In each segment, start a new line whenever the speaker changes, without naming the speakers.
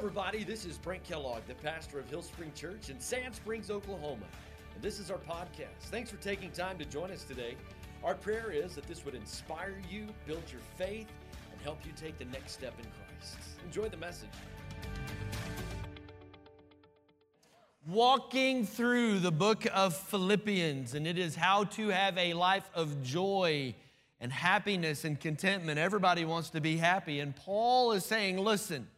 everybody, this is Brent Kellogg, the pastor of Hill Spring Church in Sand Springs, Oklahoma. And this is our podcast. Thanks for taking time to join us today. Our prayer is that this would inspire you, build your faith, and help you take the next step in Christ. Enjoy the message. Walking through the book of Philippians, and it is how to have a life of joy and happiness and contentment. Everybody wants to be happy. And Paul is saying, listen,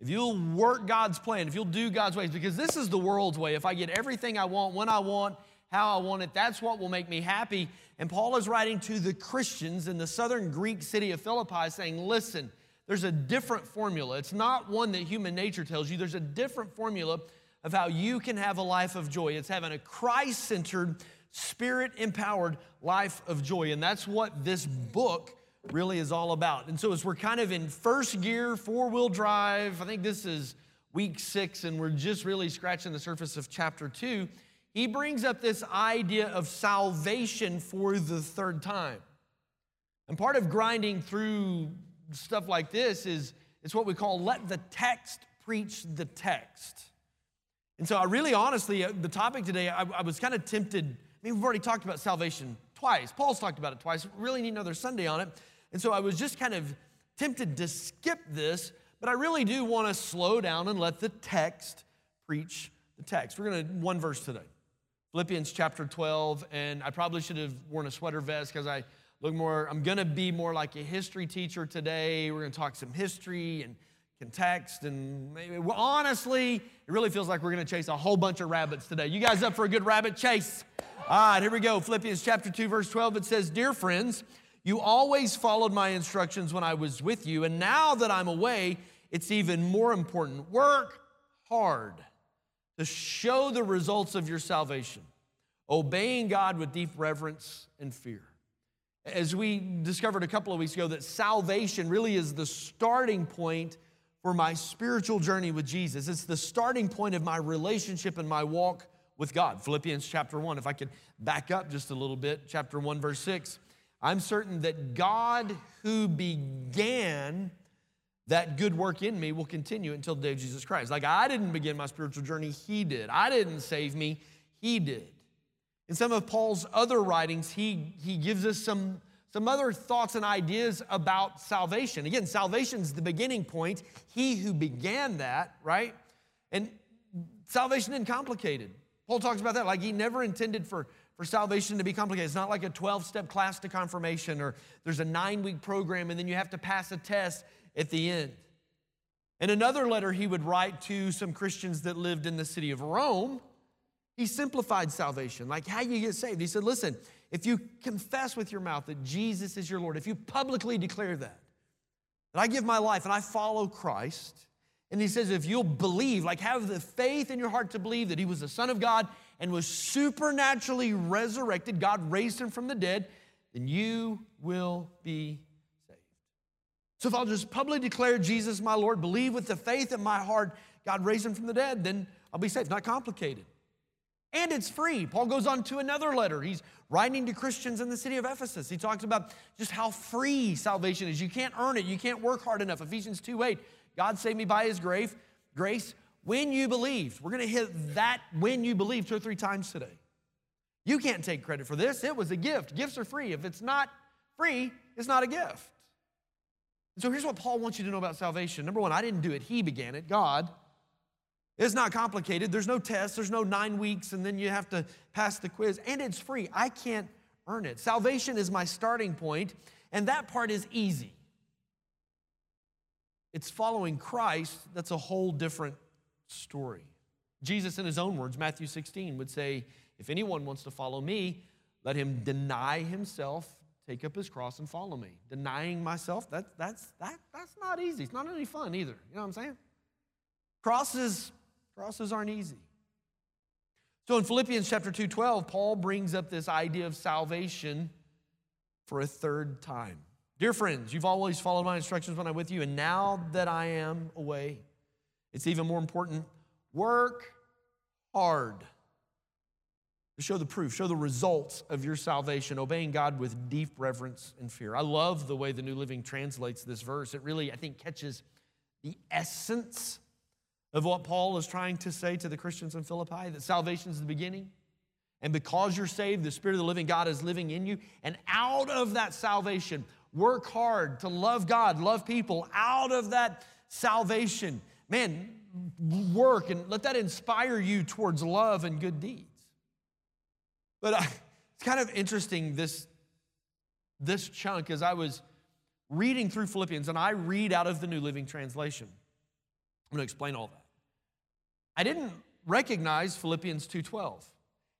if you'll work God's plan, if you'll do God's ways, because this is the world's way. If I get everything I want, when I want, how I want it, that's what will make me happy. And Paul is writing to the Christians in the southern Greek city of Philippi saying, listen, there's a different formula. It's not one that human nature tells you, there's a different formula of how you can have a life of joy. It's having a Christ centered, spirit empowered life of joy. And that's what this book really is all about. And so, as we're kind of in first gear, four wheel drive, I think this is week six, and we're just really scratching the surface of chapter two. He brings up this idea of salvation for the third time. And part of grinding through stuff like this is it's what we call let the text preach the text. And so, I really honestly, uh, the topic today, I, I was kind of tempted. I mean, we've already talked about salvation twice. Paul's talked about it twice. Really need another Sunday on it. And so I was just kind of tempted to skip this, but I really do want to slow down and let the text preach the text. We're going to one verse today. Philippians chapter 12, and I probably should have worn a sweater vest because I look more, I'm going to be more like a history teacher today. We're going to talk some history and context, and maybe, well, honestly, it really feels like we're going to chase a whole bunch of rabbits today. You guys up for a good rabbit chase? All right, here we go. Philippians chapter 2, verse 12, it says, Dear friends, you always followed my instructions when I was with you, and now that I'm away, it's even more important. Work hard to show the results of your salvation, obeying God with deep reverence and fear. As we discovered a couple of weeks ago, that salvation really is the starting point for my spiritual journey with Jesus. It's the starting point of my relationship and my walk with God. Philippians chapter 1, if I could back up just a little bit, chapter 1, verse 6. I'm certain that God who began that good work in me will continue until the day of Jesus Christ. Like I didn't begin my spiritual journey, He did. I didn't save me, He did. In some of Paul's other writings, he, he gives us some, some other thoughts and ideas about salvation. Again, salvation is the beginning point. He who began that, right? And salvation isn't complicated. Paul talks about that, like he never intended for for salvation to be complicated. It's not like a 12 step class to confirmation or there's a nine week program and then you have to pass a test at the end. In another letter he would write to some Christians that lived in the city of Rome, he simplified salvation, like how you get saved. He said, Listen, if you confess with your mouth that Jesus is your Lord, if you publicly declare that, that I give my life and I follow Christ, and he says, if you'll believe, like have the faith in your heart to believe that he was the Son of God and was supernaturally resurrected, God raised him from the dead, then you will be saved. So if I'll just publicly declare Jesus my Lord, believe with the faith in my heart, God raised him from the dead, then I'll be saved. Not complicated. And it's free. Paul goes on to another letter. He's writing to Christians in the city of Ephesus. He talks about just how free salvation is. You can't earn it, you can't work hard enough. Ephesians 2 8. God saved me by his grace, grace when you believed. We're going to hit that when you believe two or three times today. You can't take credit for this. It was a gift. Gifts are free. If it's not free, it's not a gift. so here's what Paul wants you to know about salvation. Number one, I didn't do it, he began it, God. It's not complicated. There's no test, there's no nine weeks, and then you have to pass the quiz, and it's free. I can't earn it. Salvation is my starting point, and that part is easy. It's following Christ that's a whole different story. Jesus, in his own words, Matthew 16, would say, If anyone wants to follow me, let him deny himself, take up his cross, and follow me. Denying myself, that, that's, that, that's not easy. It's not any fun either. You know what I'm saying? Crosses, crosses aren't easy. So in Philippians chapter 2, 12, Paul brings up this idea of salvation for a third time. Dear friends, you've always followed my instructions when I'm with you, and now that I am away, it's even more important. Work hard to show the proof, show the results of your salvation, obeying God with deep reverence and fear. I love the way the New Living translates this verse. It really, I think, catches the essence of what Paul is trying to say to the Christians in Philippi that salvation is the beginning? And because you're saved, the Spirit of the living God is living in you. And out of that salvation, work hard to love God, love people. Out of that salvation, man, work and let that inspire you towards love and good deeds. But uh, it's kind of interesting this, this chunk as I was reading through Philippians, and I read out of the New Living Translation. I'm going to explain all that. I didn't recognize Philippians 2:12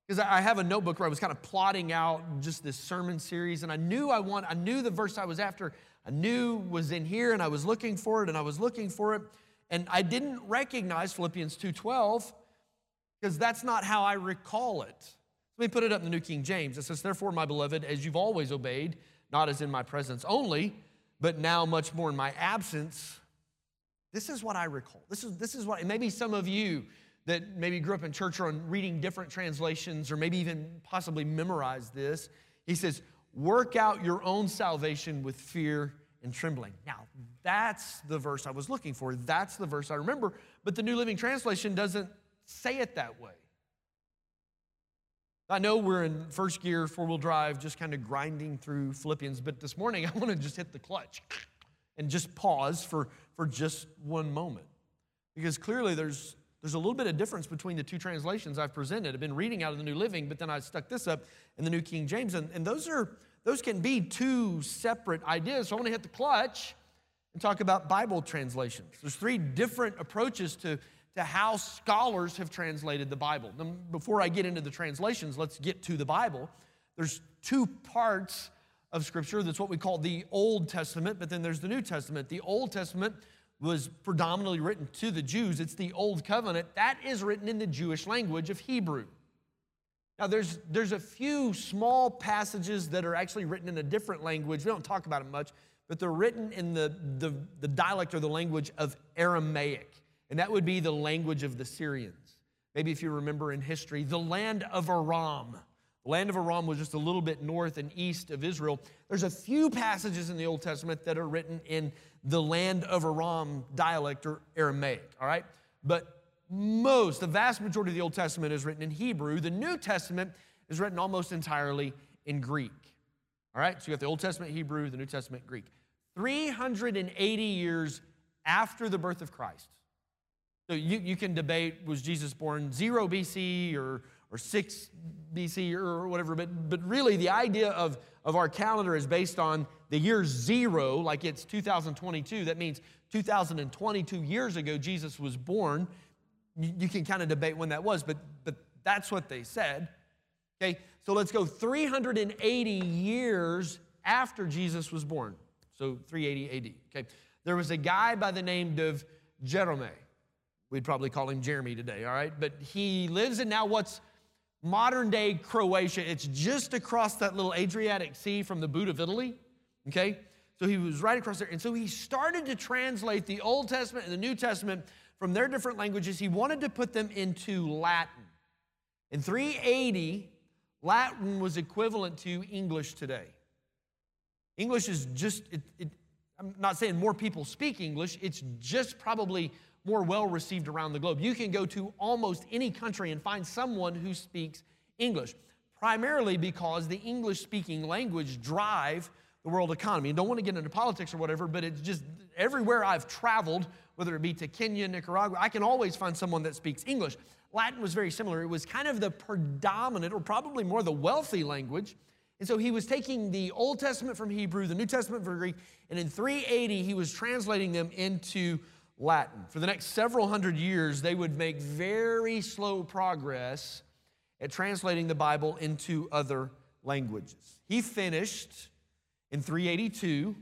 because I have a notebook where I was kind of plotting out just this sermon series, and I knew I want, I knew the verse I was after, I knew was in here, and I was looking for it, and I was looking for it, and I didn't recognize Philippians 2:12 because that's not how I recall it. Let me put it up in the New King James. It says, Therefore, my beloved, as you've always obeyed, not as in my presence only, but now much more in my absence, this is what I recall. This is, this is what, maybe some of you that maybe grew up in church or on reading different translations or maybe even possibly memorized this. He says, Work out your own salvation with fear and trembling. Now, that's the verse I was looking for. That's the verse I remember, but the New Living Translation doesn't say it that way. I know we're in first gear, four wheel drive, just kind of grinding through Philippians, but this morning I want to just hit the clutch and just pause for, for just one moment. Because clearly there's, there's a little bit of difference between the two translations I've presented. I've been reading out of the New Living, but then I stuck this up in the New King James, and, and those, are, those can be two separate ideas. So I want to hit the clutch and talk about Bible translations. There's three different approaches to to how scholars have translated the Bible. Now, before I get into the translations, let's get to the Bible. There's two parts of Scripture. That's what we call the Old Testament, but then there's the New Testament. The Old Testament was predominantly written to the Jews, it's the Old Covenant. That is written in the Jewish language of Hebrew. Now, there's, there's a few small passages that are actually written in a different language. We don't talk about it much, but they're written in the, the, the dialect or the language of Aramaic and that would be the language of the Syrians. Maybe if you remember in history, the land of Aram. The land of Aram was just a little bit north and east of Israel. There's a few passages in the Old Testament that are written in the land of Aram dialect or Aramaic, all right? But most, the vast majority of the Old Testament is written in Hebrew. The New Testament is written almost entirely in Greek. All right, so you got the Old Testament Hebrew, the New Testament Greek. 380 years after the birth of Christ. So you, you can debate was Jesus born 0 BC or, or 6 BC or whatever, but, but really the idea of, of our calendar is based on the year zero, like it's 2022. That means 2022 years ago, Jesus was born. You, can kind of debate when that was, but, but that's what they said. Okay, so let's go 380 years after Jesus was born. So 380 AD. Okay, there was a guy by the name of Jerome. We'd probably call him Jeremy today, all right? But he lives in now what's modern day Croatia. It's just across that little Adriatic Sea from the boot of Italy, okay? So he was right across there. And so he started to translate the Old Testament and the New Testament from their different languages. He wanted to put them into Latin. In 380, Latin was equivalent to English today. English is just, it, it, I'm not saying more people speak English, it's just probably more well received around the globe. You can go to almost any country and find someone who speaks English, primarily because the English speaking language drive the world economy. And don't want to get into politics or whatever, but it's just everywhere I've traveled, whether it be to Kenya, Nicaragua, I can always find someone that speaks English. Latin was very similar. It was kind of the predominant, or probably more the wealthy language. And so he was taking the Old Testament from Hebrew, the New Testament from Greek, and in 380 he was translating them into Latin. For the next several hundred years, they would make very slow progress at translating the Bible into other languages. He finished in 382,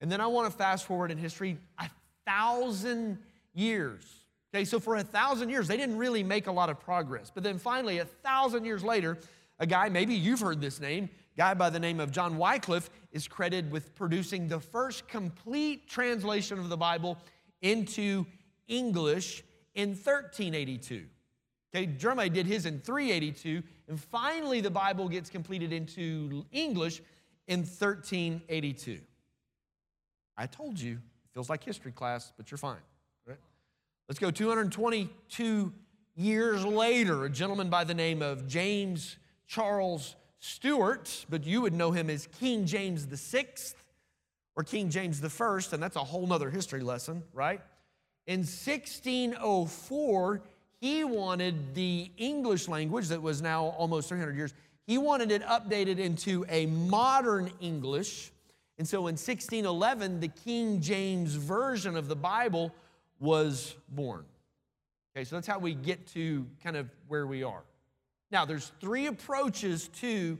and then I want to fast forward in history a thousand years. Okay, so for a thousand years, they didn't really make a lot of progress. But then finally, a thousand years later, a guy, maybe you've heard this name, guy by the name of John Wycliffe is credited with producing the first complete translation of the Bible into English in 1382. Okay, Jeremiah did his in 382, and finally the Bible gets completed into English in 1382. I told you, it feels like history class, but you're fine. Right? Let's go 222 years later, a gentleman by the name of James Charles Stuart, but you would know him as King James VI or King James I, and that's a whole nother history lesson, right? In 1604, he wanted the English language that was now almost 300 years, he wanted it updated into a modern English. And so in 1611, the King James Version of the Bible was born. Okay, so that's how we get to kind of where we are. Now, there's three approaches to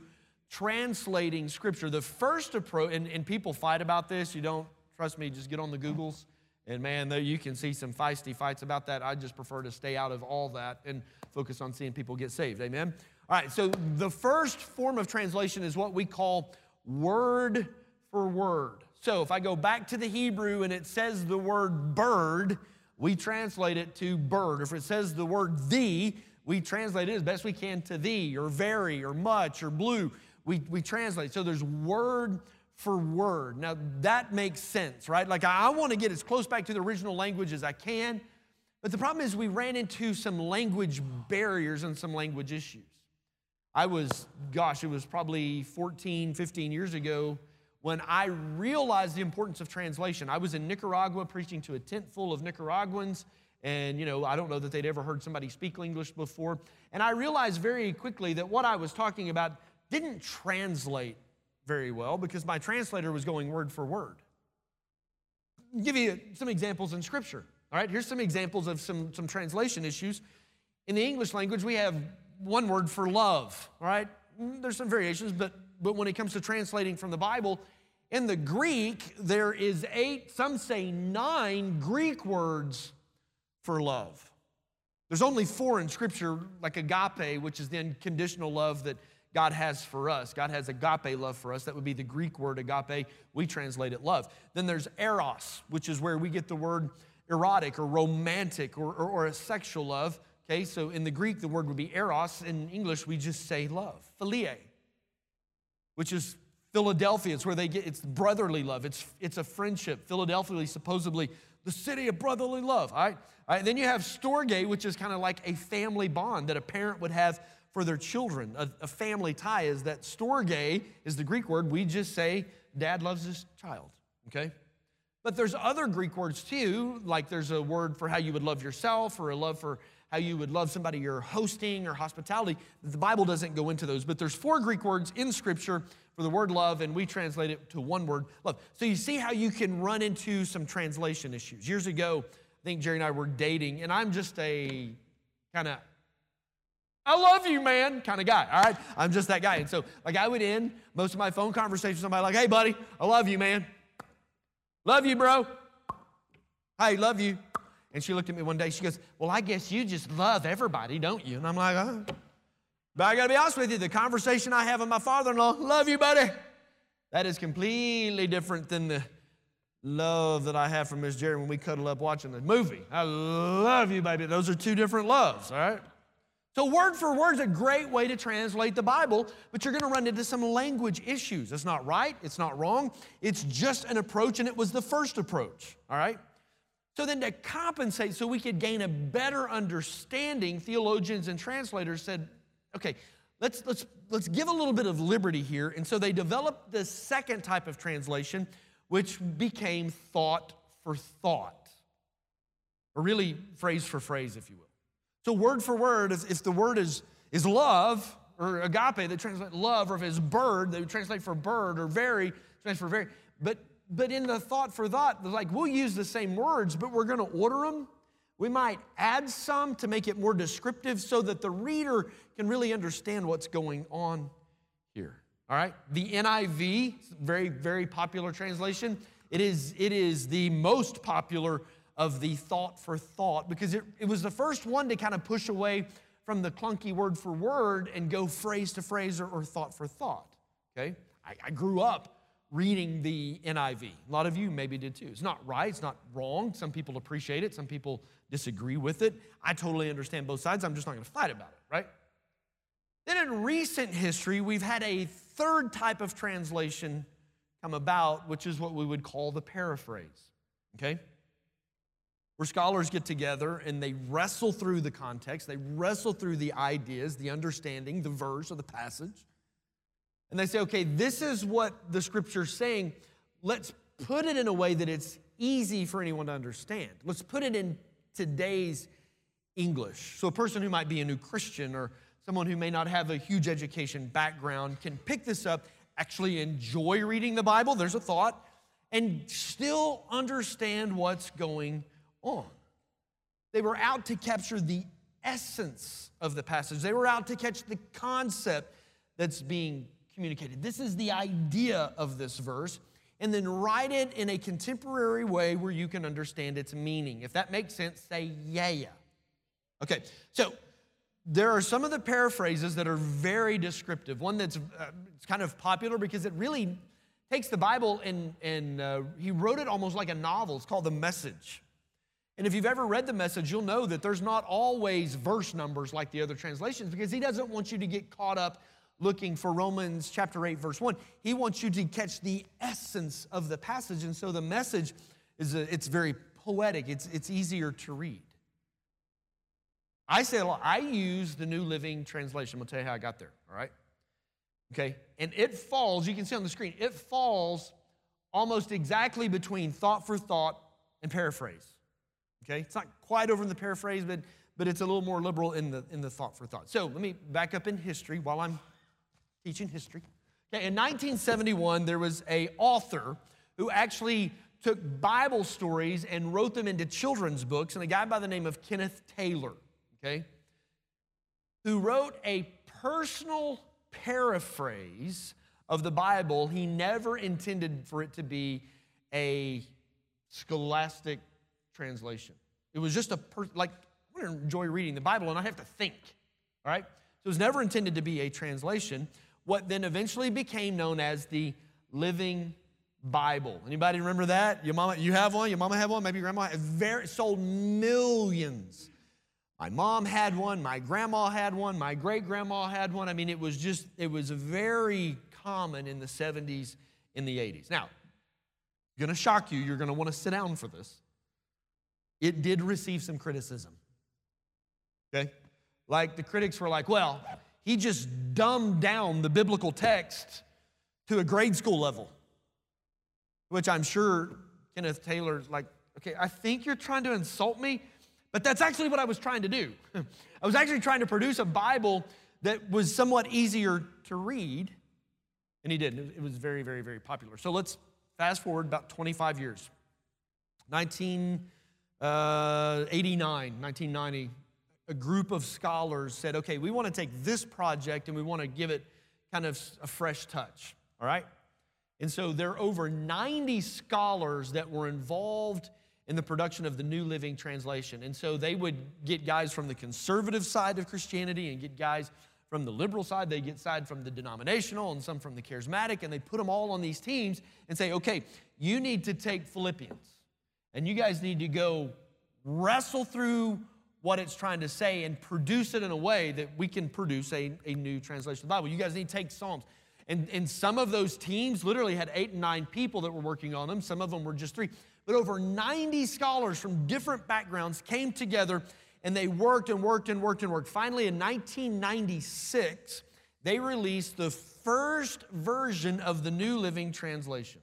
translating Scripture. The first approach, and, and people fight about this, you don't trust me, just get on the Googles. And man, there you can see some feisty fights about that. I just prefer to stay out of all that and focus on seeing people get saved. Amen? All right, so the first form of translation is what we call word for word. So if I go back to the Hebrew and it says the word bird, we translate it to bird. If it says the word thee, we translate it as best we can to thee, or very, or much, or blue. We, we translate. So there's word for word. Now that makes sense, right? Like I, I want to get as close back to the original language as I can. But the problem is we ran into some language barriers and some language issues. I was, gosh, it was probably 14, 15 years ago when I realized the importance of translation. I was in Nicaragua preaching to a tent full of Nicaraguans, and you know, I don't know that they'd ever heard somebody speak English before. And I realized very quickly that what I was talking about didn't translate very well because my translator was going word for word. I'll give you some examples in Scripture. All right, here's some examples of some, some translation issues. In the English language, we have one word for love, right? Mm, there's some variations, but but when it comes to translating from the Bible, in the Greek, there is eight, some say nine Greek words for love. There's only four in Scripture, like agape, which is the unconditional love that God has for us. God has agape love for us. That would be the Greek word agape. We translate it love. Then there's eros, which is where we get the word erotic or romantic or, or, or a sexual love. Okay, so in the Greek, the word would be eros. In English, we just say love, philia which is Philadelphia. It's where they get, it's brotherly love. It's, it's a friendship. Philadelphia is supposedly the city of brotherly love. All right? All right. Then you have Storge, which is kind of like a family bond that a parent would have for their children. A, a family tie is that Storge is the Greek word. We just say dad loves his child. Okay? But there's other Greek words too, like there's a word for how you would love yourself or a love for how you would love somebody you're hosting or hospitality. The Bible doesn't go into those, but there's four Greek words in Scripture for the word love, and we translate it to one word, love. So you see how you can run into some translation issues. Years ago, I think Jerry and I were dating, and I'm just a kind of I love you, man, kind of guy. All right, I'm just that guy. And so, like, I would end most of my phone conversations with somebody like, "Hey, buddy, I love you, man. Love you, bro. Hey, love you." And she looked at me one day. She goes, Well, I guess you just love everybody, don't you? And I'm like, oh. But I got to be honest with you, the conversation I have with my father in law, love you, buddy, that is completely different than the love that I have for Miss Jerry when we cuddle up watching the movie. I love you, baby. Those are two different loves, all right? So, word for word is a great way to translate the Bible, but you're going to run into some language issues. It's not right, it's not wrong, it's just an approach, and it was the first approach, all right? So then, to compensate so we could gain a better understanding, theologians and translators said, okay, let's, let's, let's give a little bit of liberty here. And so they developed the second type of translation, which became thought for thought, or really phrase for phrase, if you will. So, word for word, if, if the word is, is love, or agape, they translate love, or if it's bird, they would translate for bird, or very, translate for very. But but in the thought for thought, like we'll use the same words, but we're going to order them. We might add some to make it more descriptive so that the reader can really understand what's going on here. All right? The NIV, very, very popular translation. It is, it is the most popular of the thought for thought because it, it was the first one to kind of push away from the clunky word for word and go phrase to phrase or, or thought for thought. Okay? I, I grew up reading the NIV. A lot of you maybe did too. It's not right, it's not wrong. Some people appreciate it, some people disagree with it. I totally understand both sides. I'm just not going to fight about it, right? Then in recent history, we've had a third type of translation come about, which is what we would call the paraphrase. Okay? where scholars get together and they wrestle through the context, they wrestle through the ideas, the understanding, the verse or the passage. And they say, okay, this is what the scripture's saying. Let's put it in a way that it's easy for anyone to understand. Let's put it in today's English. So a person who might be a new Christian or someone who may not have a huge education background can pick this up, actually enjoy reading the Bible, there's a thought, and still understand what's going on. They were out to capture the essence of the passage, they were out to catch the concept that's being communicated. This is the idea of this verse. And then write it in a contemporary way where you can understand its meaning. If that makes sense, say yeah. yeah. Okay, so there are some of the paraphrases that are very descriptive. One that's uh, it's kind of popular because it really takes the Bible and, and uh, he wrote it almost like a novel. It's called The Message. And if you've ever read the message, you'll know that there's not always verse numbers like the other translations because he doesn't want you to get caught up looking for Romans chapter 8, verse 1. He wants you to catch the essence of the passage. And so the message is a, it's very poetic, it's, it's easier to read. I say a lot. I use the New Living Translation. I'm to tell you how I got there, all right? Okay? And it falls, you can see on the screen, it falls almost exactly between thought for thought and paraphrase. Okay? It's not quite over in the paraphrase, but, but it's a little more liberal in the, in the thought for thought. So let me back up in history while I'm teaching history. Okay, in 1971, there was a author who actually took Bible stories and wrote them into children's books, and a guy by the name of Kenneth Taylor okay, who wrote a personal paraphrase of the Bible. He never intended for it to be a scholastic translation. It was just a, per, like, I enjoy reading the Bible and I have to think, all right? So it was never intended to be a translation. What then eventually became known as the Living Bible. Anybody remember that? Your mama, you have one? Your mama had one? Maybe your grandma? Very, sold millions my mom had one, my grandma had one, my great grandma had one. I mean, it was just, it was very common in the 70s, in the 80s. Now, going to shock you, you're going to want to sit down for this. It did receive some criticism. Okay? Like the critics were like, well, he just dumbed down the biblical text to a grade school level, which I'm sure Kenneth Taylor's like, okay, I think you're trying to insult me. But that's actually what I was trying to do. I was actually trying to produce a Bible that was somewhat easier to read, and he did. It was very, very, very popular. So let's fast forward about 25 years. 1989, 1990, uh, a group of scholars said, okay, we want to take this project and we want to give it kind of a fresh touch, all right? And so there are over 90 scholars that were involved in the production of the New Living Translation. And so they would get guys from the conservative side of Christianity and get guys from the liberal side. They get side from the denominational and some from the charismatic, and they put them all on these teams and say, okay, you need to take Philippians and you guys need to go wrestle through what it's trying to say and produce it in a way that we can produce a, a new translation of the Bible. You guys need to take Psalms. And, and some of those teams literally had eight and nine people that were working on them. Some of them were just three. But over 90 scholars from different backgrounds came together and they worked and worked and worked and worked. Finally, in 1996, they released the first version of the New Living Translation.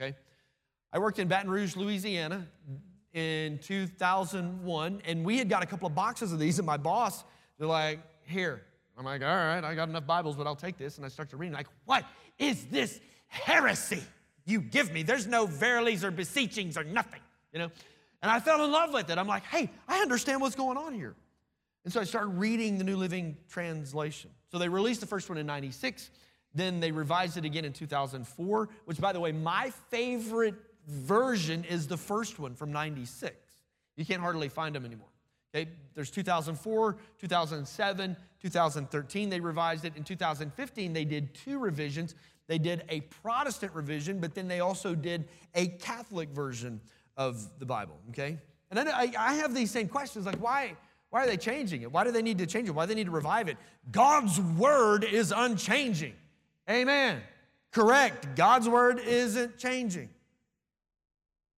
Okay? I worked in Baton Rouge, Louisiana in 2001, and we had got a couple of boxes of these, and my boss, they're like, here. I'm like, all right, I got enough Bibles, but I'll take this. And I start to read, like, what is this heresy? you give me. There's no verilies or beseechings or nothing, you know? And I fell in love with it. I'm like, hey, I understand what's going on here. And so I started reading the New Living Translation. So they released the first one in 96. Then they revised it again in 2004, which, by the way, my favorite version is the first one from 96. You can't hardly find them anymore. Okay, there's 2004, 2007, 2013, they revised it. In 2015, they did two revisions. They did a Protestant revision, but then they also did a Catholic version of the Bible, okay? And I, I have these same questions like, why, why are they changing it? Why do they need to change it? Why do they need to revive it? God's word is unchanging. Amen. Correct. God's word isn't changing.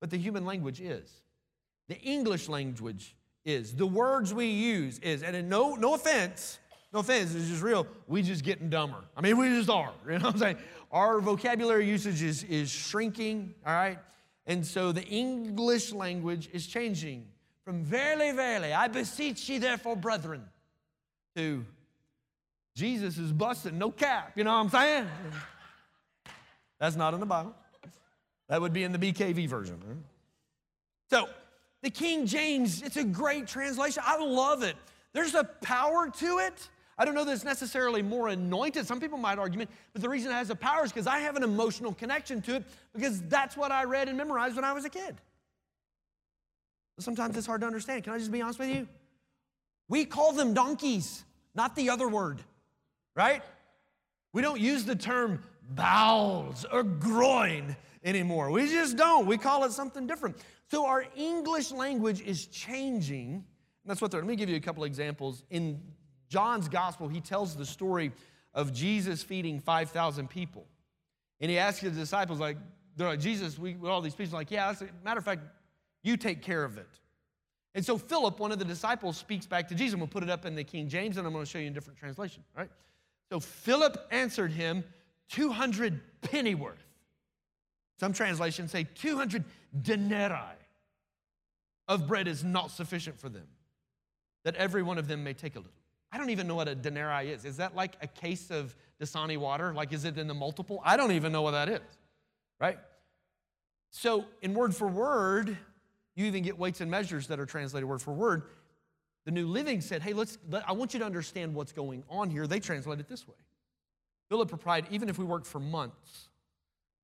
But the human language is. the English language is, the words we use is, and no, no offense, no offense, it's just real, we just getting dumber. I mean, we just are, you know what I'm saying? Our vocabulary usage is, is shrinking, all right? And so the English language is changing from verily, verily, I beseech ye therefore, brethren, to Jesus is busting, no cap, you know what I'm saying? That's not in the Bible. That would be in the BKV version. So, the King James, it's a great translation. I love it. There's a power to it. I don't know that it's necessarily more anointed. Some people might argue, but the reason it has a power is because I have an emotional connection to it because that's what I read and memorized when I was a kid. Sometimes it's hard to understand. Can I just be honest with you? We call them donkeys, not the other word, right? We don't use the term bowels or groin anymore. We just don't. We call it something different. So our English language is changing. And that's what they're. Let me give you a couple examples. In John's gospel, he tells the story of Jesus feeding 5,000 people. And he asks his disciples, like, they're like, Jesus, we, all these people, like, yeah, matter of fact, you take care of it. And so Philip, one of the disciples, speaks back to Jesus. We'll put it up in the King James, and I'm going to show you in different translation, right? So Philip answered him, 200 pennyworth. Some translations say 200 denarii of bread is not sufficient for them, that every one of them may take a little. I don't even know what a denarii is. Is that like a case of Dasani water? Like, is it in the multiple? I don't even know what that is, right? So, in word for word, you even get weights and measures that are translated word for word. The New Living said, hey, let's, let, I want you to understand what's going on here. They translate it this way Philip replied, even if we worked for months,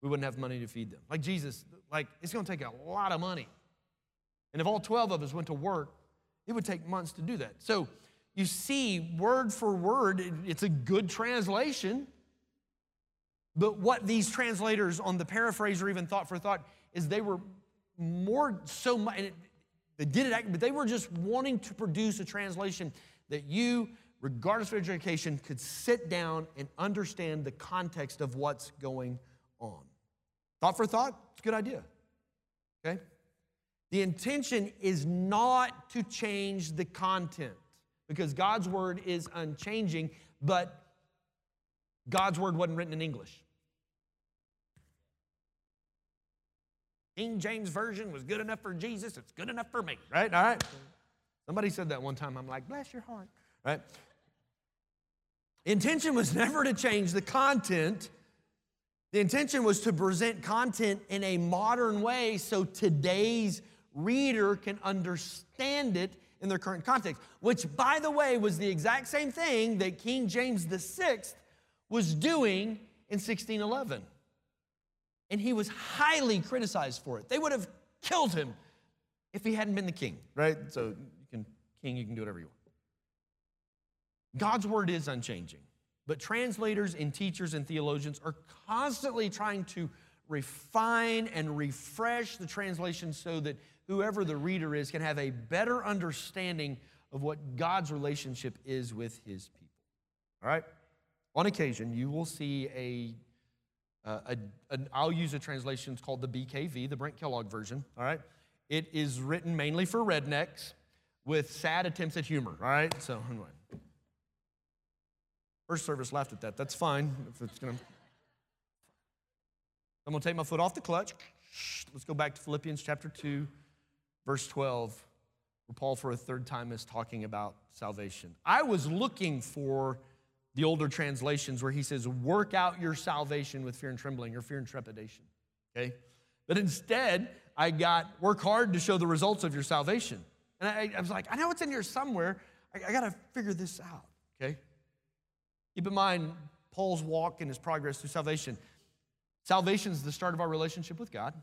we wouldn't have money to feed them. Like Jesus, like it's going to take a lot of money. And if all 12 of us went to work, it would take months to do that. So you see, word for word, it's a good translation. But what these translators on the paraphrase or even thought for thought is they were more so much, they did it, but they were just wanting to produce a translation that you regardless of education, could sit down and understand the context of what's going on. Thought for thought, it's a good idea. Okay? The intention is not to change the content because God's word is unchanging, but God's word wasn't written in English. King James Version was good enough for Jesus, it's good enough for me, right? All right. Somebody said that one time. I'm like, bless your heart, right? Intention was never to change the content. The intention was to present content in a modern way so today's reader can understand it in their current context, which, by the way, was the exact same thing that King James VI was doing in 1611. And he was highly criticized for it. They would have killed him if he hadn't been the king, right? So you can king, you can do whatever you want. God's word is unchanging, but translators and teachers and theologians are constantly trying to refine and refresh the translation so that whoever the reader is can have a better understanding of what God's relationship is with his people. All right? On occasion, you will see a, a, I'll use a translation it's called the BKV, the Brent Kellogg version. All right? It is written mainly for rednecks with sad attempts at humor. All right? So, anyway. First service laughed at that. That's fine. If it's gonna, I'm gonna take my foot off the clutch. Let's go back to Philippians chapter 2, verse 12, where Paul, for a third time, is talking about salvation. I was looking for the older translations where he says, Work out your salvation with fear and trembling or fear and trepidation. Okay? But instead, I got work hard to show the results of your salvation. And I, I was like, I know it's in here somewhere. I, I got to figure this out. Okay? Keep in mind Paul's walk and his progress through salvation. Salvation is the start of our relationship with God.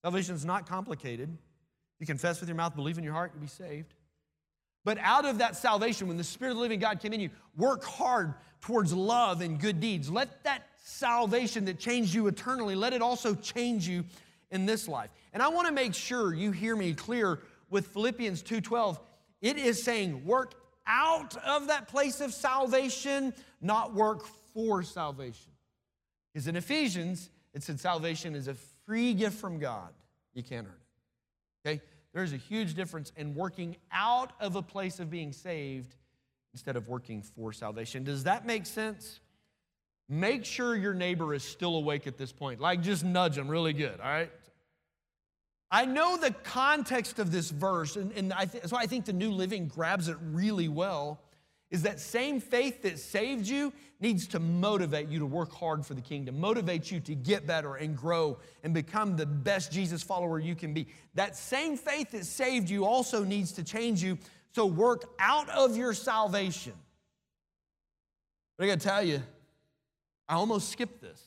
Salvation is not complicated. You confess with your mouth, believe in your heart, you'll be saved. But out of that salvation, when the Spirit of the living God came in you, work hard towards love and good deeds. Let that salvation that changed you eternally, let it also change you in this life. And I want to make sure you hear me clear with Philippians 2:12. It is saying work out of that place of salvation not work for salvation. Because in Ephesians, it said salvation is a free gift from God. You can't earn it. Okay? there's a huge difference in working out of a place of being saved instead of working for salvation. Does that make sense? Make sure your neighbor is still awake at this point. Like, just nudge them really good, all right? I know the context of this verse, and, and I th- why I think the New Living grabs it really well. Is that same faith that saved you needs to motivate you to work hard for the kingdom, motivate you to get better and grow and become the best Jesus follower you can be. That same faith that saved you also needs to change you. So work out of your salvation. But I gotta tell you, I almost skipped this,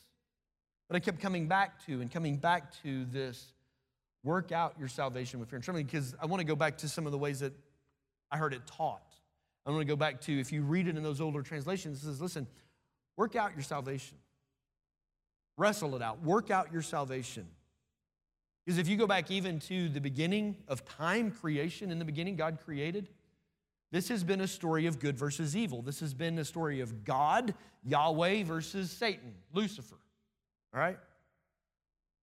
but I kept coming back to and coming back to this Work out your salvation with fear and trembling because I want to go back to some of the ways that I heard it taught. I want to go back to, if you read it in those older translations, it says, listen, work out your salvation. Wrestle it out. Work out your salvation. Because if you go back even to the beginning of time, creation, in the beginning, God created, this has been a story of good versus evil. This has been a story of God, Yahweh versus Satan, Lucifer. All right?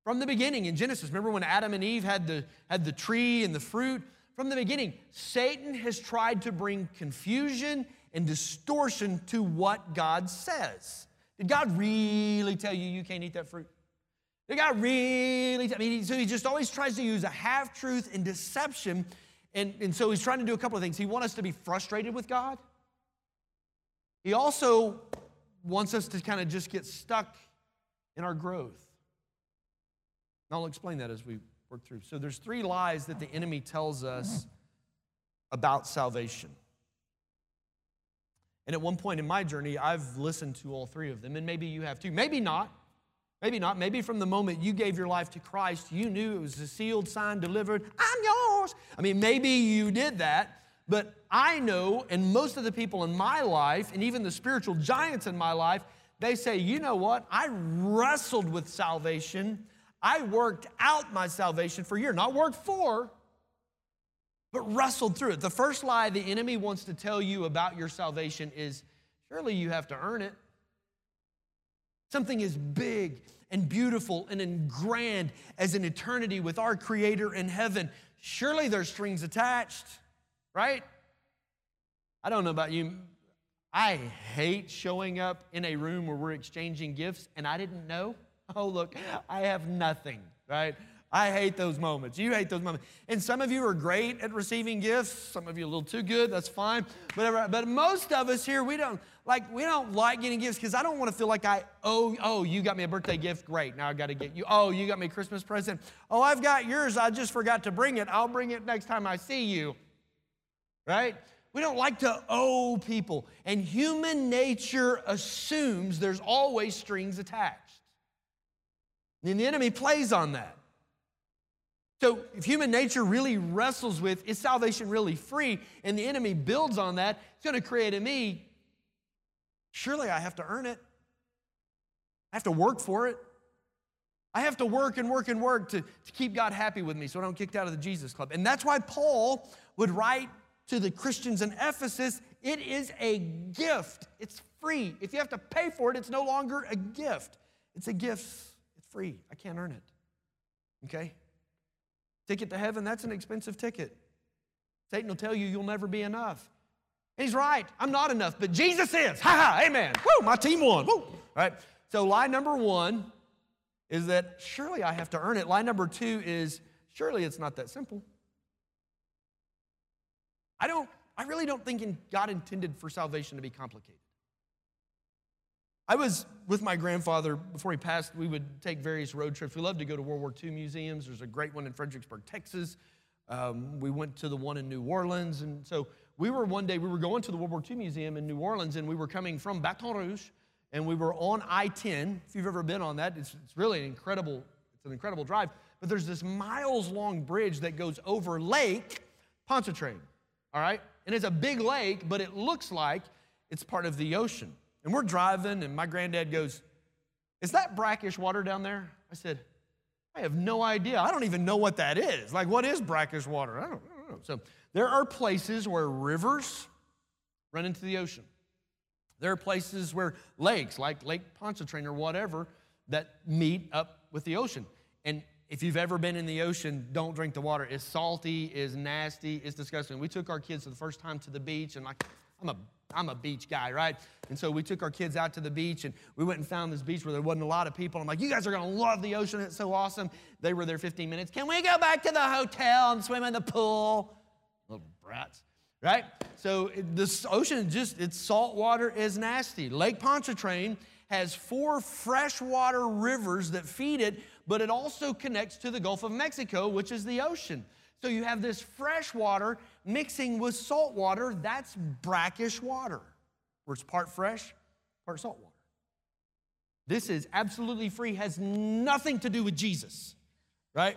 From the beginning in Genesis, remember when Adam and Eve had the, had the tree and the fruit? From the beginning, Satan has tried to bring confusion and distortion to what God says. Did God really tell you you can't eat that fruit? Did God really? I mean, so he just always tries to use a half truth and deception. And, and so he's trying to do a couple of things. He wants us to be frustrated with God. He also wants us to kind of just get stuck in our growth. I'll explain that as we work through. So there's three lies that the enemy tells us about salvation. And at one point in my journey, I've listened to all three of them, and maybe you have too. Maybe not. Maybe not. Maybe from the moment you gave your life to Christ, you knew it was a sealed, sign delivered, I'm yours. I mean, maybe you did that, but I know, and most of the people in my life, and even the spiritual giants in my life, they say, you know what? I wrestled with salvation. I worked out my salvation for a year, not worked for, but wrestled through it. The first lie the enemy wants to tell you about your salvation is surely you have to earn it. Something as big and beautiful and grand as an eternity with our Creator in heaven. Surely there's strings attached, right? I don't know about you. I hate showing up in a room where we're exchanging gifts and I didn't know. Oh, look, I have nothing, right? I hate those moments. You hate those moments. And some of you are great at receiving gifts. Some of you a little too good. That's fine. Whatever. Uh, but most of us here, we don't like we don't like getting gifts because I don't want to feel like I oh oh you got me a birthday gift. Great. Now I got to get you. Oh you got me a Christmas present. Oh I've got yours. I just forgot to bring it. I'll bring it next time I see you. Right? We don't like to owe people. And human nature assumes there's always strings attached. And the enemy plays on that. So, if human nature really wrestles with, is salvation really free? And the enemy builds on that, it's going to create in me, surely I have to earn it. I have to work for it. I have to work and work and work to, to keep God happy with me so I don't get kicked out of the Jesus Club. And that's why Paul would write to the Christians in Ephesus it is a gift, it's free. If you have to pay for it, it's no longer a gift, it's a gift free. I can't earn it. Okay? Ticket to heaven, that's an expensive ticket. Satan will tell you you'll never be enough. He's right. I'm not enough, but Jesus is. Ha ha, amen. Woo, my team won. Woo. All right. So lie number one is that surely I have to earn it. Lie number two is surely it's not that simple. I don't, I really don't think God intended for salvation to be complicated. I was with my grandfather before he passed. We would take various road trips. We loved to go to World War II museums. There's a great one in Fredericksburg, Texas. Um, we went to the one in New Orleans. And so we were one day, we were going to the World War II Museum in New Orleans, and we were coming from Baton Rouge, and we were on I 10. If you've ever been on that, it's, it's really an incredible, it's an incredible drive. But there's this miles long bridge that goes over Lake Pontchartrain, all right? And it's a big lake, but it looks like it's part of the ocean. And we're driving, and my granddad goes, Is that brackish water down there? I said, I have no idea. I don't even know what that is. Like, what is brackish water? I don't, I don't know. So, there are places where rivers run into the ocean. There are places where lakes, like Lake Pontchartrain or whatever, that meet up with the ocean. And if you've ever been in the ocean, don't drink the water. It's salty, it's nasty, it's disgusting. We took our kids for the first time to the beach, and like, I'm a I'm a beach guy, right? And so we took our kids out to the beach and we went and found this beach where there wasn't a lot of people. I'm like, you guys are gonna love the ocean. It's so awesome. They were there 15 minutes. Can we go back to the hotel and swim in the pool? Little brats, right? So this ocean just, it's salt water is nasty. Lake Pontchartrain has four freshwater rivers that feed it, but it also connects to the Gulf of Mexico, which is the ocean. So you have this fresh water mixing with salt water. That's brackish water, where it's part fresh, part salt water. This is absolutely free, has nothing to do with Jesus, right?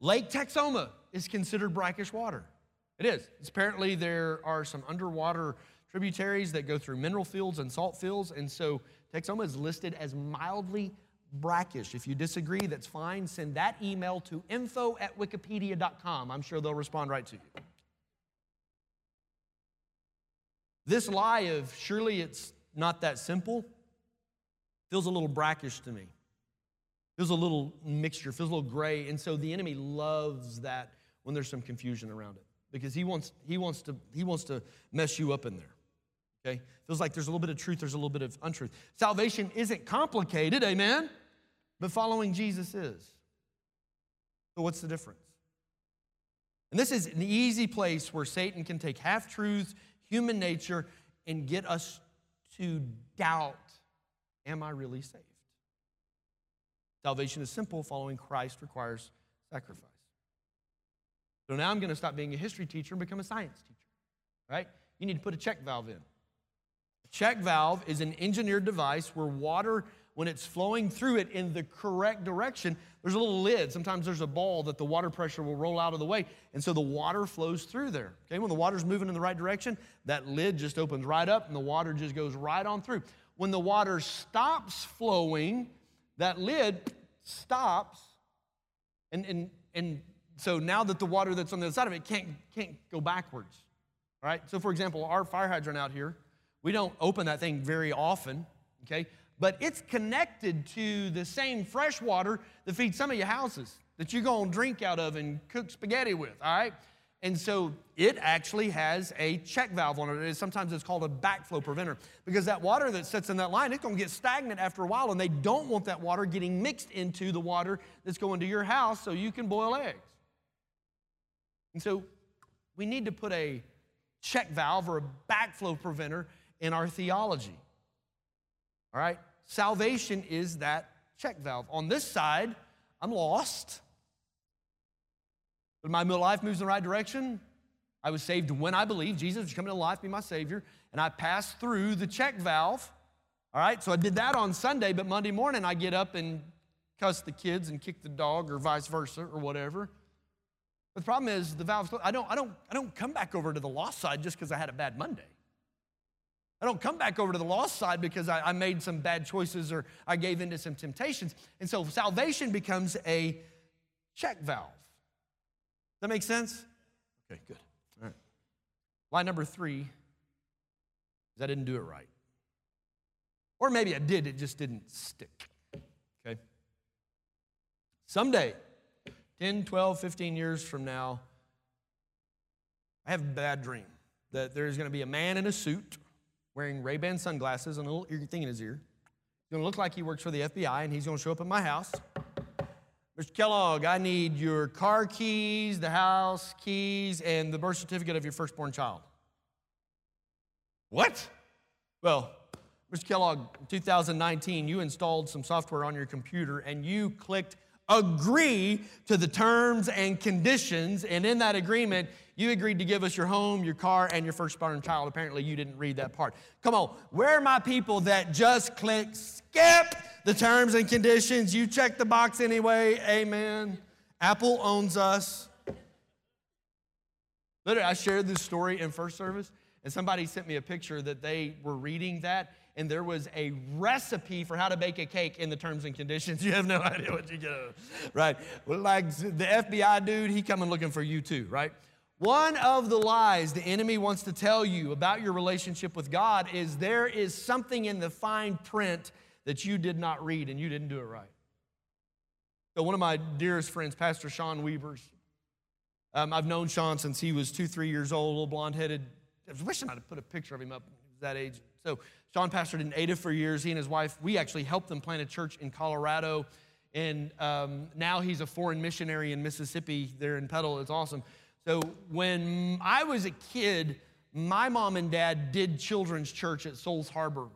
Lake Texoma is considered brackish water. It is. It's apparently, there are some underwater tributaries that go through mineral fields and salt fields, and so Texoma is listed as mildly brackish. If you disagree, that's fine. Send that email to info at wikipedia.com. I'm sure they'll respond right to you. This lie of surely it's not that simple feels a little brackish to me. Feels a little mixture, feels a little gray. And so the enemy loves that when there's some confusion around it because he wants, he wants, to, he wants to mess you up in there. Okay? Feels like there's a little bit of truth, there's a little bit of untruth. Salvation isn't complicated, amen? But following Jesus is. So, what's the difference? And this is an easy place where Satan can take half truths, human nature, and get us to doubt Am I really saved? Salvation is simple, following Christ requires sacrifice. So now I'm going to stop being a history teacher and become a science teacher, right? You need to put a check valve in. A check valve is an engineered device where water when it's flowing through it in the correct direction, there's a little lid. Sometimes there's a ball that the water pressure will roll out of the way. And so the water flows through there. Okay, when the water's moving in the right direction, that lid just opens right up and the water just goes right on through. When the water stops flowing, that lid stops. And, and, and so now that the water that's on the other side of it can't, can't go backwards. All right? So, for example, our fire hydrant out here, we don't open that thing very often. Okay? But it's connected to the same fresh water that feeds some of your houses that you're going to drink out of and cook spaghetti with, all right? And so it actually has a check valve on it. Sometimes it's called a backflow preventer because that water that sits in that line, it's going to get stagnant after a while, and they don't want that water getting mixed into the water that's going to your house so you can boil eggs. And so we need to put a check valve or a backflow preventer in our theology. All right? Salvation is that check valve. On this side, I'm lost. But my life moves in the right direction. I was saved when I believed Jesus was coming to life, be my Savior, and I passed through the check valve. All right, so I did that on Sunday, but Monday morning I get up and cuss the kids and kick the dog or vice versa or whatever. But the problem is the valve's I don't, I don't, I don't come back over to the lost side just because I had a bad Monday. I don't come back over to the lost side because I, I made some bad choices or I gave into some temptations. And so salvation becomes a check valve. That makes sense? Okay, good. All right. Line number three is I didn't do it right. Or maybe I did, it just didn't stick. Okay? Someday, 10, 12, 15 years from now, I have a bad dream that there's going to be a man in a suit wearing Ray-Ban sunglasses and a little ear thing in his ear. He's going to look like he works for the FBI, and he's going to show up at my house. Mr. Kellogg, I need your car keys, the house keys, and the birth certificate of your firstborn child. What? Well, Mr. Kellogg, 2019, you installed some software on your computer and you clicked agree to the terms and conditions. And in that agreement, you agreed to give us your home, your car, and your firstborn child. Apparently, you didn't read that part. Come on, where are my people that just click skip the terms and conditions? You check the box anyway. Amen. Apple owns us. Literally, I shared this story in first service, and somebody sent me a picture that they were reading that, and there was a recipe for how to bake a cake in the terms and conditions. You have no idea what you get, right? Like the FBI dude, he coming looking for you too, right? One of the lies the enemy wants to tell you about your relationship with God is there is something in the fine print that you did not read and you didn't do it right. So, one of my dearest friends, Pastor Sean Weavers, um, I've known Sean since he was two, three years old, little blonde headed. I wishing I'd put a picture of him up. That age. So, Sean pastored in Ada for years. He and his wife, we actually helped them plant a church in Colorado. And um, now he's a foreign missionary in Mississippi there in Petal. It's awesome. So, when I was a kid, my mom and dad did children's church at Souls Harbor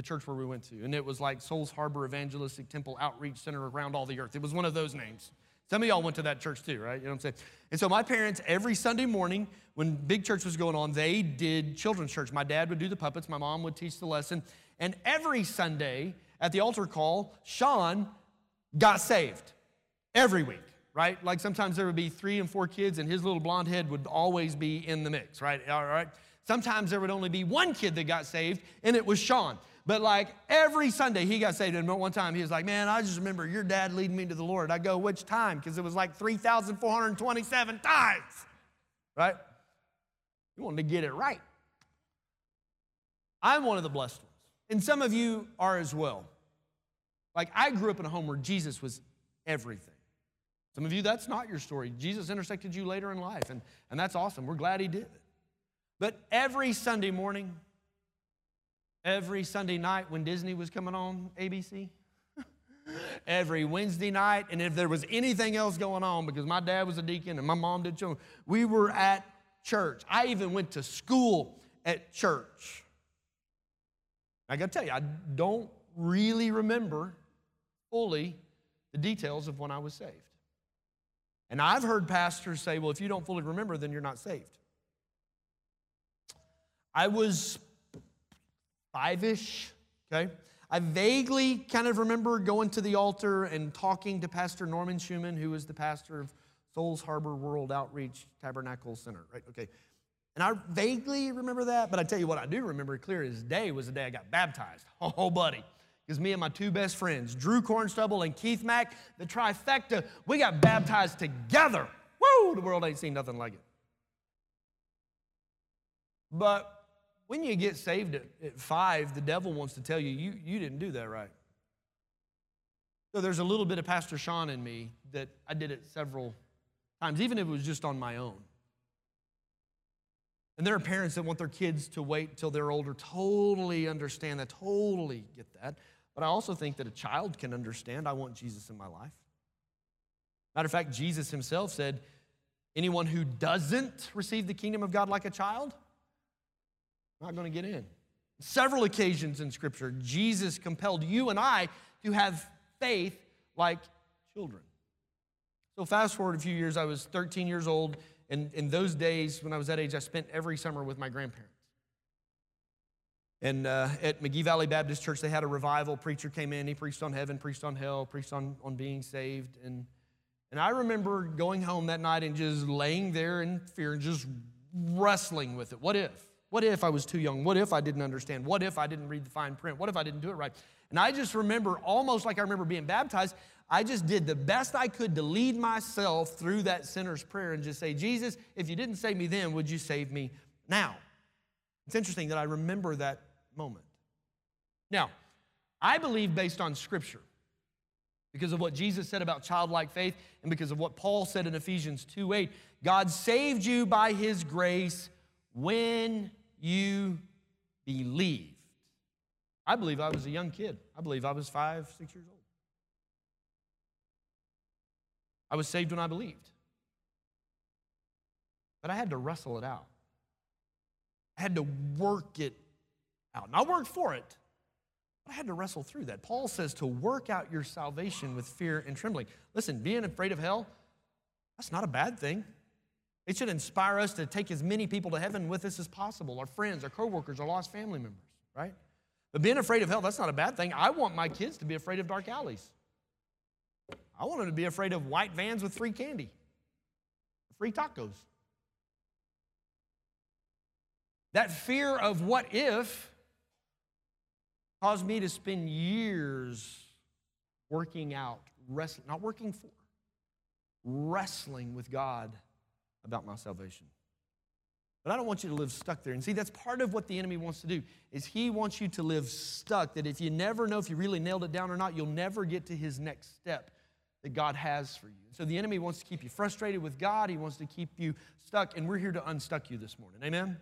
the church where we went to. And it was like Souls Harbor Evangelistic Temple Outreach Center around all the earth. It was one of those names. Some of y'all went to that church too, right? You know what I'm saying? And so my parents, every Sunday morning when big church was going on, they did children's church. My dad would do the puppets, my mom would teach the lesson. And every Sunday at the altar call, Sean got saved every week, right? Like sometimes there would be three and four kids, and his little blonde head would always be in the mix, right? All right. Sometimes there would only be one kid that got saved, and it was Sean. But like every Sunday, he got saved. And one time he was like, Man, I just remember your dad leading me to the Lord. I go, Which time? Because it was like 3,427 times, right? He wanted to get it right. I'm one of the blessed ones. And some of you are as well. Like I grew up in a home where Jesus was everything. Some of you, that's not your story. Jesus intersected you later in life, and, and that's awesome. We're glad he did. But every Sunday morning, every Sunday night when Disney was coming on ABC, every Wednesday night, and if there was anything else going on, because my dad was a deacon and my mom did children, we were at church. I even went to school at church. I gotta tell you, I don't really remember fully the details of when I was saved. And I've heard pastors say, well, if you don't fully remember, then you're not saved. I was five ish, okay? I vaguely kind of remember going to the altar and talking to Pastor Norman Schumann, who was the pastor of Souls Harbor World Outreach Tabernacle Center, right? Okay. And I vaguely remember that, but I tell you what I do remember clear as day was the day I got baptized. Oh, buddy. Because me and my two best friends, Drew Cornstubble and Keith Mack, the trifecta, we got baptized together. Woo! The world ain't seen nothing like it. But when you get saved at, at five, the devil wants to tell you, you, you didn't do that right. So there's a little bit of Pastor Sean in me that I did it several times, even if it was just on my own. And there are parents that want their kids to wait till they're older. Totally understand that, totally get that. But I also think that a child can understand I want Jesus in my life. Matter of fact, Jesus himself said, anyone who doesn't receive the kingdom of God like a child not going to get in. Several occasions in Scripture, Jesus compelled you and I to have faith like children. So, fast forward a few years, I was 13 years old, and in those days, when I was that age, I spent every summer with my grandparents. And uh, at McGee Valley Baptist Church, they had a revival. Preacher came in, he preached on heaven, preached on hell, preached on, on being saved. And, and I remember going home that night and just laying there in fear and just wrestling with it. What if? What if I was too young? What if I didn't understand? What if I didn't read the fine print? What if I didn't do it right? And I just remember, almost like I remember being baptized, I just did the best I could to lead myself through that sinner's prayer and just say, Jesus, if you didn't save me then, would you save me now? It's interesting that I remember that moment. Now, I believe based on Scripture, because of what Jesus said about childlike faith and because of what Paul said in Ephesians 2 8, God saved you by his grace when you believed. I believe I was a young kid. I believe I was five, six years old. I was saved when I believed. But I had to wrestle it out. I had to work it out. And I worked for it, but I had to wrestle through that. Paul says to work out your salvation with fear and trembling. Listen, being afraid of hell, that's not a bad thing. It should inspire us to take as many people to heaven with us as possible our friends, our coworkers, our lost family members, right? But being afraid of hell, that's not a bad thing. I want my kids to be afraid of dark alleys. I want them to be afraid of white vans with free candy, free tacos. That fear of what if caused me to spend years working out, wrestling, not working for, wrestling with God about my salvation. But I don't want you to live stuck there. And see, that's part of what the enemy wants to do is he wants you to live stuck that if you never know if you really nailed it down or not, you'll never get to his next step. that God has for you. So the enemy wants to keep you frustrated with God, he wants to keep you stuck, and we're here to unstuck you this morning. Amen?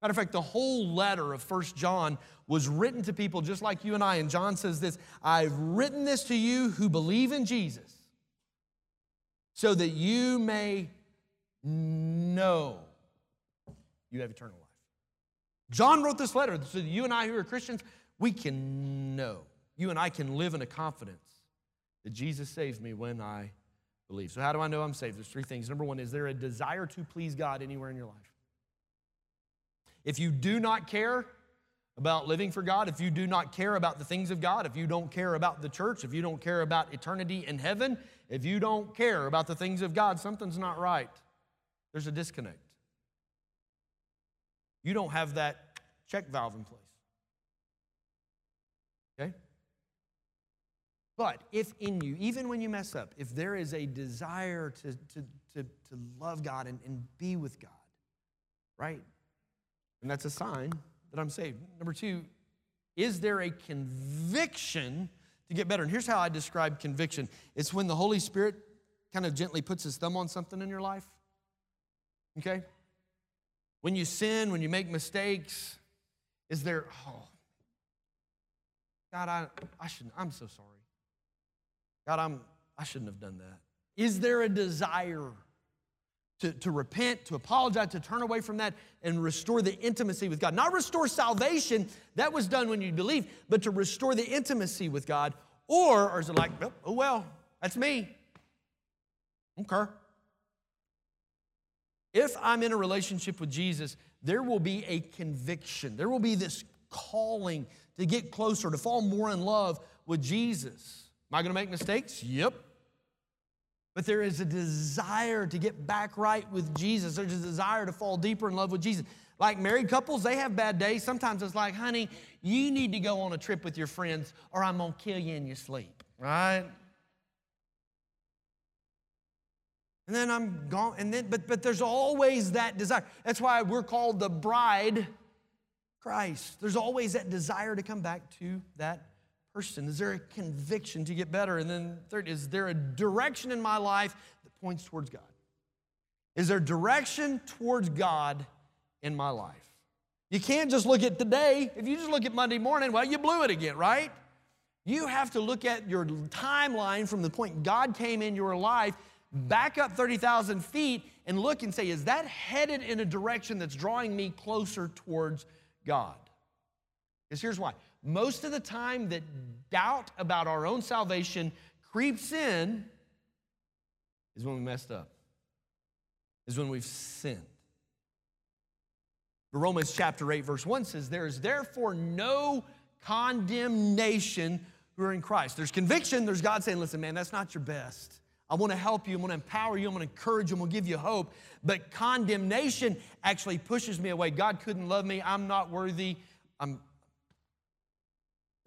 Matter of fact, the whole letter of First John was written to people just like you and I. And John says this I've written this to you who believe in Jesus so that you may know you have eternal life. John wrote this letter so that you and I who are Christians, we can know. You and I can live in a confidence that Jesus saves me when I believe. So, how do I know I'm saved? There's three things. Number one, is there a desire to please God anywhere in your life? If you do not care about living for God, if you do not care about the things of God, if you don't care about the church, if you don't care about eternity in heaven, if you don't care about the things of God, something's not right. There's a disconnect. You don't have that check valve in place. Okay? But if in you, even when you mess up, if there is a desire to, to, to, to love God and, and be with God, right? And that's a sign that I'm saved. Number two, is there a conviction to get better? And here's how I describe conviction it's when the Holy Spirit kind of gently puts his thumb on something in your life. Okay? When you sin, when you make mistakes, is there, oh, God, I, I shouldn't, I'm so sorry. God, I'm, I shouldn't have done that. Is there a desire to, to repent, to apologize, to turn away from that and restore the intimacy with God. Not restore salvation, that was done when you believe, but to restore the intimacy with God. Or, or is it like, oh, well, that's me? Okay. If I'm in a relationship with Jesus, there will be a conviction. There will be this calling to get closer, to fall more in love with Jesus. Am I going to make mistakes? Yep. But there is a desire to get back right with Jesus. There's a desire to fall deeper in love with Jesus. Like married couples, they have bad days. Sometimes it's like, honey, you need to go on a trip with your friends or I'm going to kill you in your sleep, right? And then I'm gone. And then, but, but there's always that desire. That's why we're called the bride Christ. There's always that desire to come back to that person? Is there a conviction to get better? And then, third, is there a direction in my life that points towards God? Is there direction towards God in my life? You can't just look at today. If you just look at Monday morning, well, you blew it again, right? You have to look at your timeline from the point God came in your life, back up 30,000 feet, and look and say, is that headed in a direction that's drawing me closer towards God? Because here's why most of the time that doubt about our own salvation creeps in is when we messed up, is when we've sinned. But Romans chapter 8, verse 1 says, There is therefore no condemnation who are in Christ. There's conviction, there's God saying, Listen, man, that's not your best. I want to help you, I'm going to empower you, I'm going to encourage you, I'm going to give you hope. But condemnation actually pushes me away. God couldn't love me, I'm not worthy, I'm,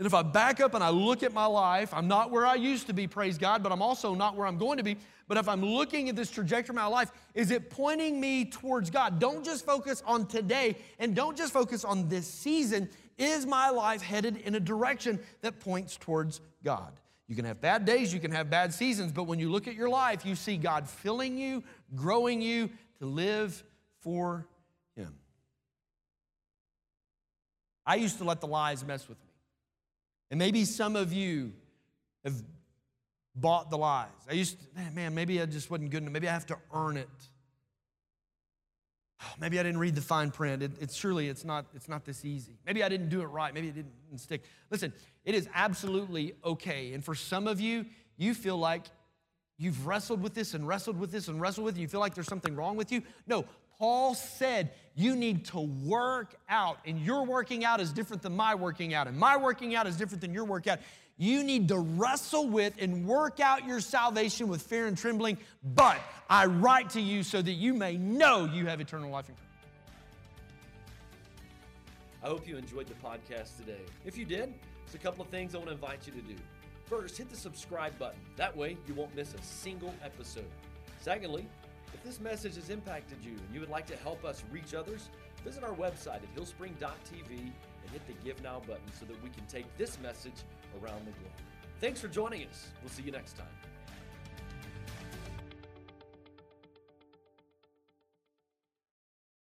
and if I back up and I look at my life, I'm not where I used to be, praise God, but I'm also not where I'm going to be. But if I'm looking at this trajectory of my life, is it pointing me towards God? Don't just focus on today and don't just focus on this season. Is my life headed in a direction that points towards God? You can have bad days, you can have bad seasons, but when you look at your life, you see God filling you, growing you to live for Him. I used to let the lies mess with me. And maybe some of you have bought the lies. I used to, man, maybe I just wasn't good enough. Maybe I have to earn it. Maybe I didn't read the fine print. It, it's surely it's not, it's not this easy. Maybe I didn't do it right. Maybe it didn't stick. Listen, it is absolutely okay. And for some of you, you feel like you've wrestled with this and wrestled with this and wrestled with it. You feel like there's something wrong with you. No, Paul said you need to work out, and your working out is different than my working out, and my working out is different than your workout. You need to wrestle with and work out your salvation with fear and trembling, but I write to you so that you may know you have eternal life in Christ.
I hope you enjoyed the podcast today. If you did, there's a couple of things I want to invite you to do. First, hit the subscribe button. That way, you won't miss a single episode. Secondly, if this message has impacted you and you would like to help us reach others, visit our website at hillspring.tv and hit the Give Now button so that we can take this message around the globe. Thanks for joining us. We'll see you next time.